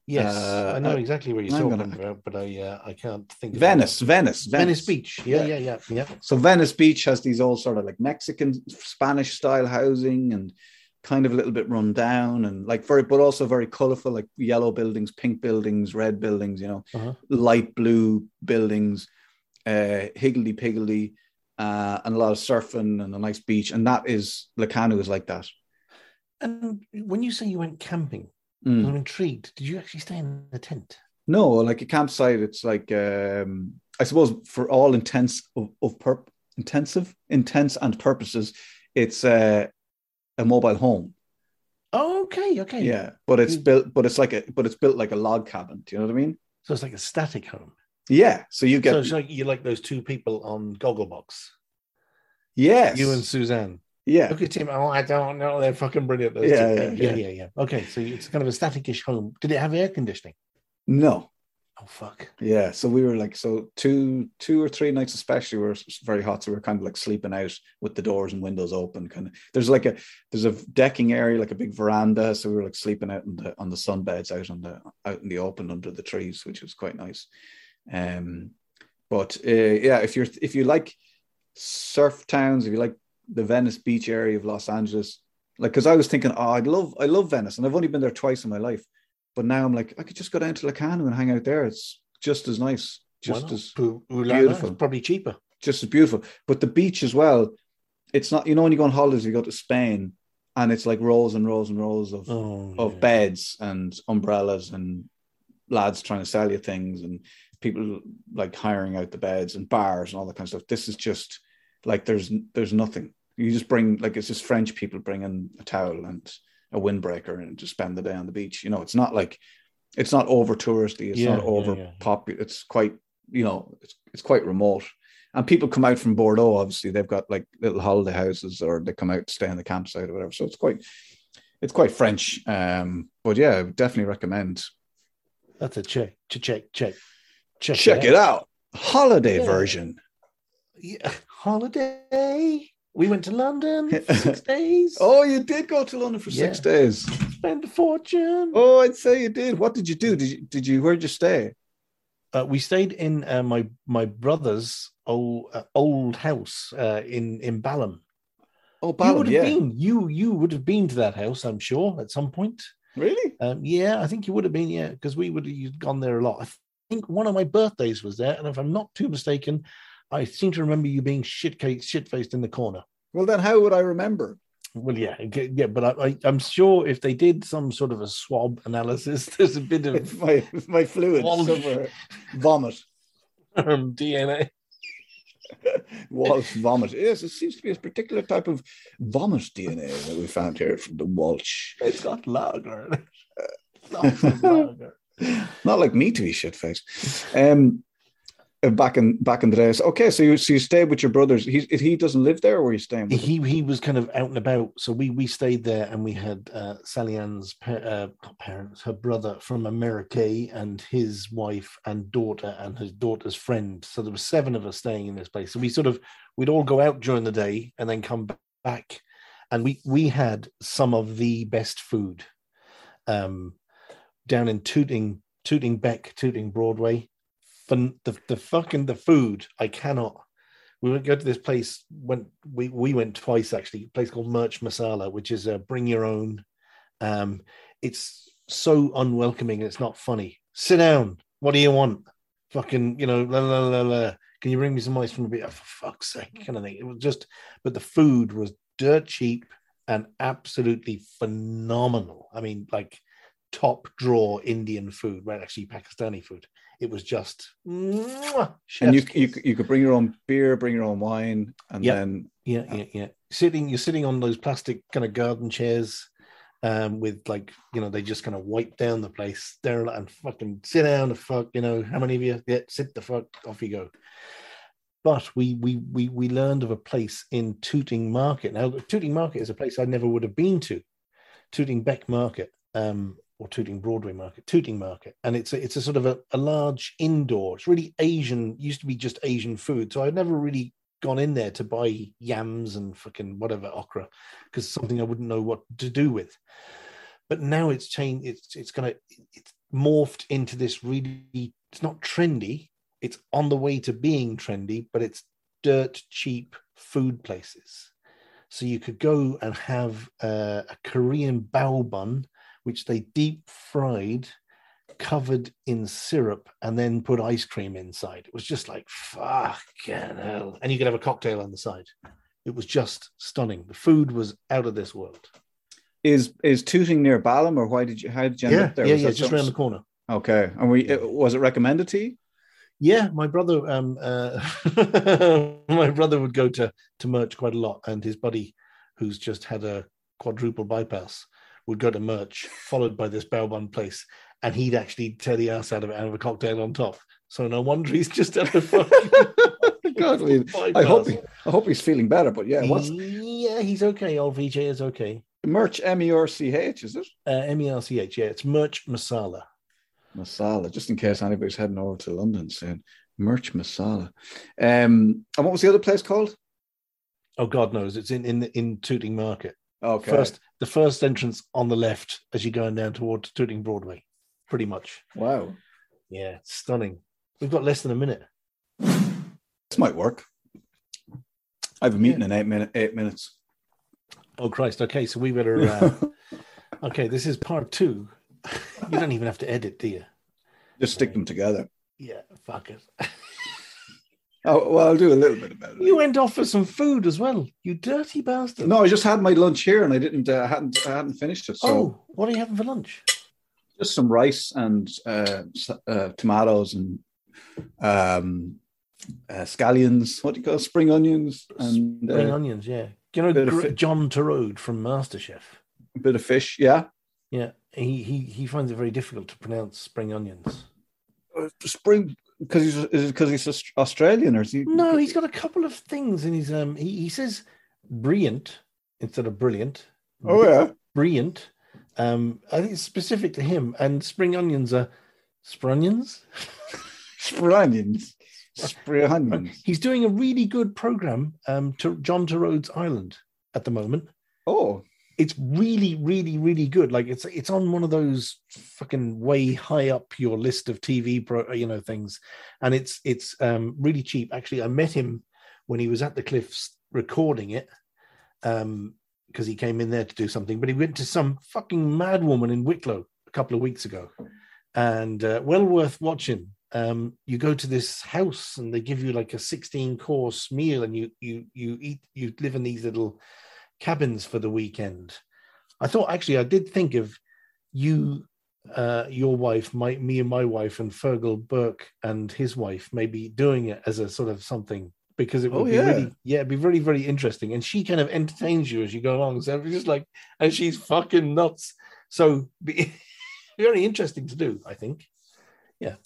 Yes, uh, I know exactly where you're I'm talking gonna- about, but I uh, I can't think. of Venice. Venice, Venice, Beach. Yeah, Yeah. yeah, yeah, yeah. So Venice Beach has these all sort of like Mexican Spanish style housing and kind of a little bit run down and like very, but also very colorful, like yellow buildings, pink buildings, red buildings, you know, Uh-huh. light blue buildings, uh, higgledy piggledy, uh, and a lot of surfing and a nice beach. And that is Lacanau is like that. And when you say you went camping, Mm. I'm intrigued. Did you actually stay in a tent? No, like a campsite, it's like um I suppose for all intents of, of purp intensive, intents and purposes, it's uh, a mobile home. Oh, okay, okay. Yeah, but it's hmm. built, but it's like a, but it's built like a log cabin. Do you know what I mean? So it's like a static home. Yeah. So you get so it's like you're like those two people on Gogglebox. yes, You and Suzanne. yeah, Look at him. Oh, I don't know. They're fucking brilliant. those Yeah, two. yeah, yeah, yeah. yeah, yeah. Okay, so it's kind of a static-ish home. Did it have air conditioning? no, Oh fuck. yeah. So we were like, so two, two or three nights especially were very hot. So we were kind of like sleeping out with the doors and windows open. Kind of. There's like a there's a decking area, like a big veranda. So we were like sleeping out on the on the sun beds out on the out in the open under the trees, which was quite nice. Um, but uh, yeah, if you're if you like surf towns, if you like the Venice Beach area of Los Angeles, like because I was thinking, oh, I'd love I love Venice, and I've only been there twice in my life. But now I'm like, I could just go down to Lacanau and hang out there. It's just as nice, just as Ooh, ooh la la, beautiful. It's probably cheaper. just as beautiful. But the beach as well, it's not. You know, when you go on holidays, you go to Spain, and it's like rows and rows and rows of Oh, of yeah. beds and umbrellas and lads trying to sell you things and people like hiring out the beds and bars and all that kind of stuff. This is just like there's there's nothing. You just bring like it's just French people bringing a towel and a windbreaker and just spend the day on the beach. You know, it's not like it's not over touristy. It's Yeah, not over yeah. popular. It's quite you know it's it's quite remote. And people come out from Bordeaux. Obviously, they've got like little holiday houses, or they come out to stay in the campsite or whatever. So it's quite it's quite French. Um, but yeah, I definitely recommend That's a check. Check. Check. Check. Check, check it out. Holiday Yeah. version. Yeah. Holiday. We went to London for six days. Oh, you did go to London for six days. spend a fortune. Oh, I'd say you did. What did you do? Did you did you where'd you stay? Uh, we stayed in uh, my my brother's old uh, old house uh, in in Balham. Oh, you would have yeah. been you you would have been to that house, I'm sure, at some point. Really? Um, yeah, I think you would have been. Yeah, because we would have you'd gone there a lot. I think one of my birthdays was there, and if I'm not too mistaken, I seem to remember you being shit faced in the corner. Well, then how would I remember? Well, yeah, yeah, but I, I'm sure if they did some sort of a swab analysis, there's a bit of my my fluid Walsh. somewhere vomit. um, DNA. Walsh vomit. Yes, it seems to be a particular type of vomit DNA that we found here from the Walsh. It's got lager. in it. Lager. Not like me to be shit faced. Um, uh, back in back in the days. Okay, so you so you stayed with your brothers. He he doesn't live there, or were you staying with? him? He he was kind of out and about, so we we stayed there, and we had uh, Sally Ann's pa- uh, parents, her brother from America, and his wife and daughter, and his daughter's friend. So there were seven of us staying in this place. So we sort of we'd all go out during the day and then come back, and we we had some of the best food, um, down in Tooting Tooting Bec Tooting Broadway. Fun, the the fucking the food I cannot we went go to this place Went we we went twice actually place called merch masala which is a bring your own um it's so unwelcoming it's not funny sit down What do you want? Fucking, you know, la la la la. Can you bring me some ice from a bit? Oh, for fuck's sake, kind of thing. It was just, but the food was dirt cheap and absolutely phenomenal. I mean, like top draw Indian food, well, actually Pakistani food. It was just, mwah, And you, you you could bring your own beer, bring your own wine, and Yep. then Yeah, yeah, yeah. Sitting, you're sitting on those plastic kind of garden chairs, um, with like, you know, they just kind of wipe down the place, there and fucking sit down the fuck, you know, how many of you? Yeah, sit the fuck, off you go. But we we we we learned of a place in Tooting Market. Now, Tooting Market is a place I never would have been to. Tooting Bec Market, um, or Tooting Broadway Market, Tooting Market, and it's a, it's a sort of a, a large indoor. It's really Asian. Used to be just Asian food, so I'd never really gone in there to buy yams and fucking whatever okra because something I wouldn't know what to do with. But now it's changed. It's it's gonna it's morphed into this really. It's not trendy. It's on the way to being trendy, but it's dirt cheap food places. So you could go and have uh, a Korean bao bun, which they deep fried, covered in syrup, and then put ice cream inside. It was just like fucking hell. And you could have a cocktail on the side. It was just stunning. The food was out of this world. is is Tooting near Balham, or why did you how did you end Yeah, up there? yeah, Was yeah, just around the corner. Okay, and we it, was it recommended to you? Yeah, my brother, um, uh, my brother would go to to Merch quite a lot, and his buddy, who's just had a quadruple bypass, would go to Merch, followed by this bao bun place, and he'd actually tear the ass out of it and have a cocktail on top. So no wonder he's just had a fucking God, I, mean, I hope he. I hope he's feeling better. But yeah, what's Yeah, he's okay. Old VJ is okay. merch? M E R C H is it? Uh, M E R C H. Yeah, it's Merch Masala. Masala, just in case anybody's heading over to London soon. Merch Masala. Um, and what was the other place called? Oh God knows, it's in in in Tooting Market. Okay, First, the first entrance on the left as you're going down towards Tooting Broadway, pretty much. Wow, Yeah, it's stunning. We've got less than a minute. this might work. I have a meeting in eight minute eight minutes. Oh Christ! Okay, so we better. Uh, okay, this is part two. You don't even have to edit, do you? Just stick them together. Yeah, fuck it. Oh well, I'll do a little bit about it. You went off for some food as well. You dirty bastard. No, I just had my lunch here and I didn't. Uh, I hadn't. I hadn't finished it. So Oh, what are you having for lunch? just some rice and uh, uh, tomatoes and um, uh, scallions. What do you call it? spring onions and Spring uh, onions, yeah. Do you know Gr- John Torode from MasterChef? a bit of fish. Yeah, Yeah, he he he finds it very difficult to pronounce spring onions. Uh, spring because he's is it because he's Australian or is he? No, he's got a couple of things in his um. He, he says brilliant instead of brilliant. Oh yeah. brilliant. Um, I think it's specific to him. And spring onions are sprunions. Spring onions. He's doing a really good program um, to John Torode's Island at the moment. Oh, It's really, really, really good. Like it's it's on one of those fucking way high up your list of TV pro, you know things, and it's it's um, really cheap. Actually, I met him when he was at the Cliffs recording it, um, because he came in there to do something. But he went to some fucking mad woman in Wicklow a couple of weeks ago, and uh, well worth watching. Um, you go to this house and they give you like a 16 course meal, and you you you eat you live in these little cabins for the weekend. I thought actually I did think of you, uh, your wife, my me and my wife, and Fergal Burke and his wife maybe doing it as a sort of something because it would Oh, be yeah. really yeah, it'd be very very interesting. And she kind of entertains you as you go along. So it's just like and she's fucking nuts. So be, very interesting to do, I think.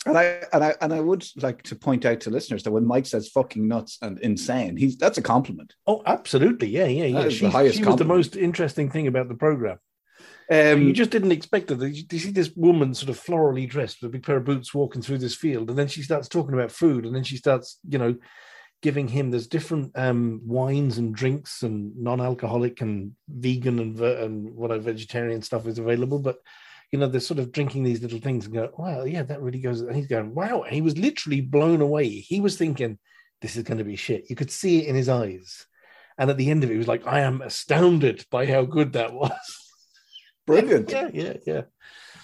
And I and I and I would like to point out to listeners that when Mike says "fucking nuts" and insane, he's that's a compliment. Oh, absolutely, yeah, yeah, yeah. Is the She, highest she was the most interesting thing about the program. Um, you just didn't expect it. You you see this woman sort of florally dressed with a big pair of boots walking through this field, and then she starts talking about food, and then she starts, you know, giving him there's different um, wines and drinks and non-alcoholic and vegan and ver- and whatever vegetarian stuff is available, but you know they're sort of drinking these little things and go, wow, yeah, that really goes. And he's going, wow, and he was literally blown away. He was thinking, this is going to be shit. You could see it in his eyes, and at the end of it, he was like, I am astounded by how good that was. Brilliant. Yeah, yeah, yeah.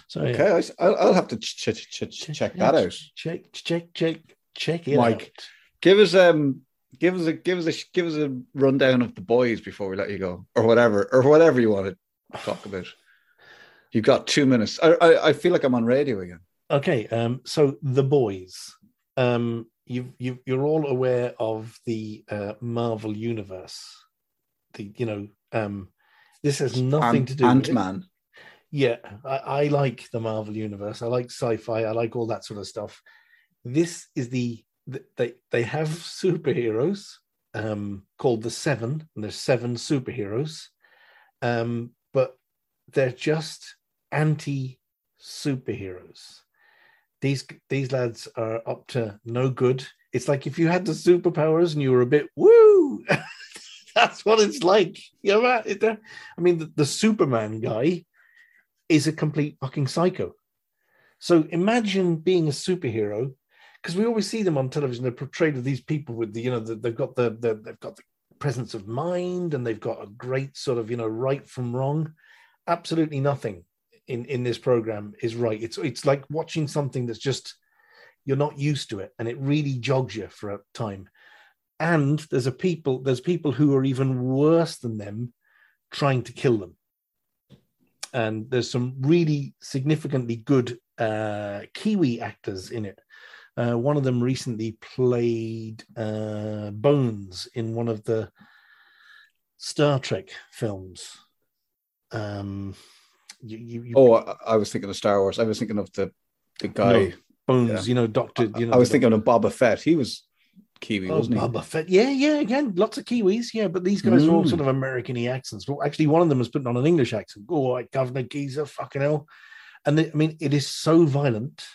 So. Okay, I'll, I'll have to ch- ch- ch- ch- check that out. Check, check, check, check it Mike. out. Give us um, give us a give us a give us a rundown of the boys before we let you go, or whatever, or whatever you want to talk about. You've got two minutes. I I, I feel like I'm on radio again. Okay, um, so the boys. Um, you you you're all aware of the uh, Marvel universe. The you know um, this has nothing Ant- to do with it. Ant-Man. Yeah, I, I like the Marvel universe. I like sci-fi. I like all that sort of stuff. This is the th- they they have superheroes um, called the Seven, and there's seven superheroes, um, but they're just anti superheroes. These these lads are up to no good. It's like if you had the superpowers and you were a bit woo. That's what it's like. You know, it- uh, I mean, the, the Superman guy is a complete fucking psycho. So imagine being a superhero, because we always see them on television. They're portrayed as these people with the, you know, the, they've got the, the they've got the presence of mind and they've got a great sort of, you know, right from wrong. Absolutely nothing in in this program is right. It's it's like watching something that's just you're not used to it, and it really jogs you for a time. And there's a people there's people who are even worse than them trying to kill them and there's some really significantly good uh, Kiwi actors in it. Uh, one of them recently played uh, Bones in one of the Star Trek films. Um, you, you, you Oh, I, I was thinking of Star Wars. I was thinking of the the guy. No, Bones, yeah. you know, Doctor. You know, I was the- thinking of Boba Fett. He was Kiwi, Oh, wasn't he? Boba Fett. Yeah, yeah. Again, lots of Kiwis. Yeah, but these guys are all Mm. sort of American-y accents. Well, actually, one of them was putting on an English accent. Oh, like Governor Geezer, fucking hell. And they, I mean, it is so violent,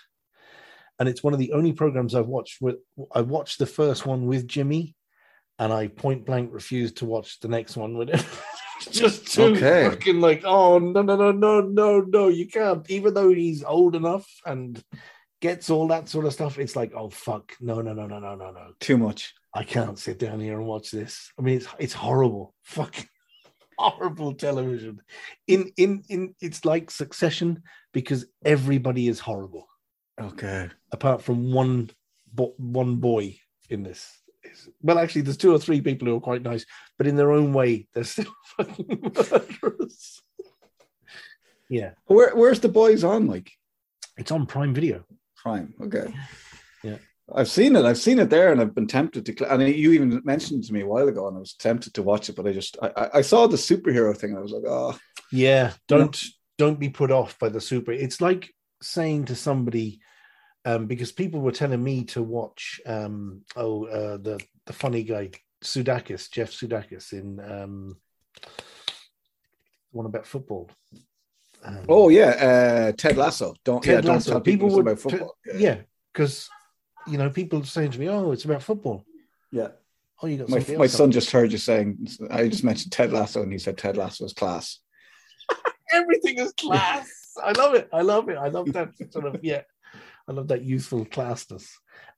and it's one of the only programs I've watched. With I watched the first one with Jimmy, and I point blank refused to watch the next one with him. Just too Okay. fucking like, oh no, no, no, no, no, no, you can't. Even though he's old enough and gets all that sort of stuff, it's like, oh fuck, no, no, no, no, no, no, no. Too much. I can't sit down here and watch this. I mean, it's it's horrible, fucking horrible television. In in in, it's like Succession because everybody is horrible Okay. apart from one bo- one boy in this. Well, actually, there's two or three people who are quite nice, but in their own way, they're still fucking murderers. Yeah, Where Where's the boys on? Like it's on Prime Video. Prime. Okay. Yeah. I've seen it. I've seen it there, and I've been tempted to. cl- And you even mentioned it to me a while ago, and I was tempted to watch it, but I just I, I- I saw the superhero thing. And I was like, oh, Yeah, don't don't be put off by the super. It's like saying to somebody, um, because people were telling me to watch, um, oh, uh, the the funny guy Sudeikis, Jeff Sudeikis in um, one about football. Um, oh yeah, uh, Ted Lasso. Don't Ted yeah, don't tell People people, would about football. yeah, because you know people saying to me, "Oh, it's about football." yeah. Oh, you got My, my son on. just heard you saying. I just mentioned Ted Lasso, and he said Ted Lasso's class. Everything is class. I love it. I love it. I love that sort of yeah. I love that youthful classness.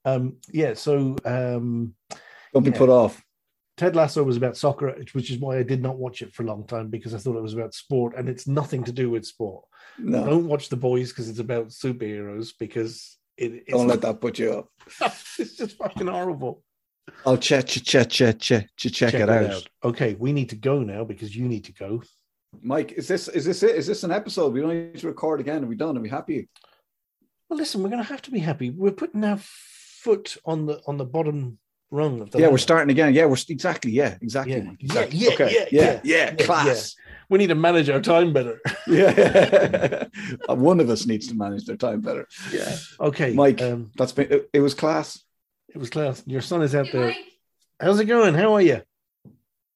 Um, yeah. So um, Don't be Yeah. put off. Ted Lasso was about soccer, which is why I did not watch it for a long time because I thought it was about sport, and it's nothing to do with sport. No, Don't watch The Boys because it's about superheroes because it, it's, don't let that put you up. it's just fucking horrible. I'll check, check, check, check, check, check, it out. Okay, we need to go now because you need to go. Mike, is this is this it? Is this an episode? We don't need to record again. Are we done? Are we happy? Well, listen, we're going to have to be happy. We're putting our foot on the on the bottom rung of the. yeah, we're starting again. Yeah, we're exactly. Yeah, exactly. Yeah, Mike, yeah, exactly. yeah, okay. yeah, yeah, yeah, yeah, yeah, class. We need to manage our time better. Yeah, one of us needs to manage their time better. Yeah. Okay, Mike. Um, That's been. It, it was class. it was class. Your son is out there. How's it going? How are you?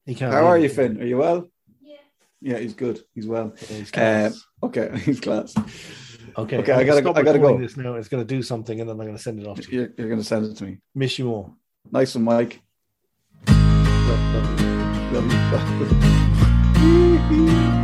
He can't. How are you, Finn? Are you well? Yeah. Yeah, he's good. He's well. Yeah, he's Um, class. okay, he's class. Okay. okay, I gotta- stop I gotta go. This now. It's to do something, and then I'm to send it off to you. You're, you're to send it to me. Miss you all. Nice one, Mike. Love you. Love you.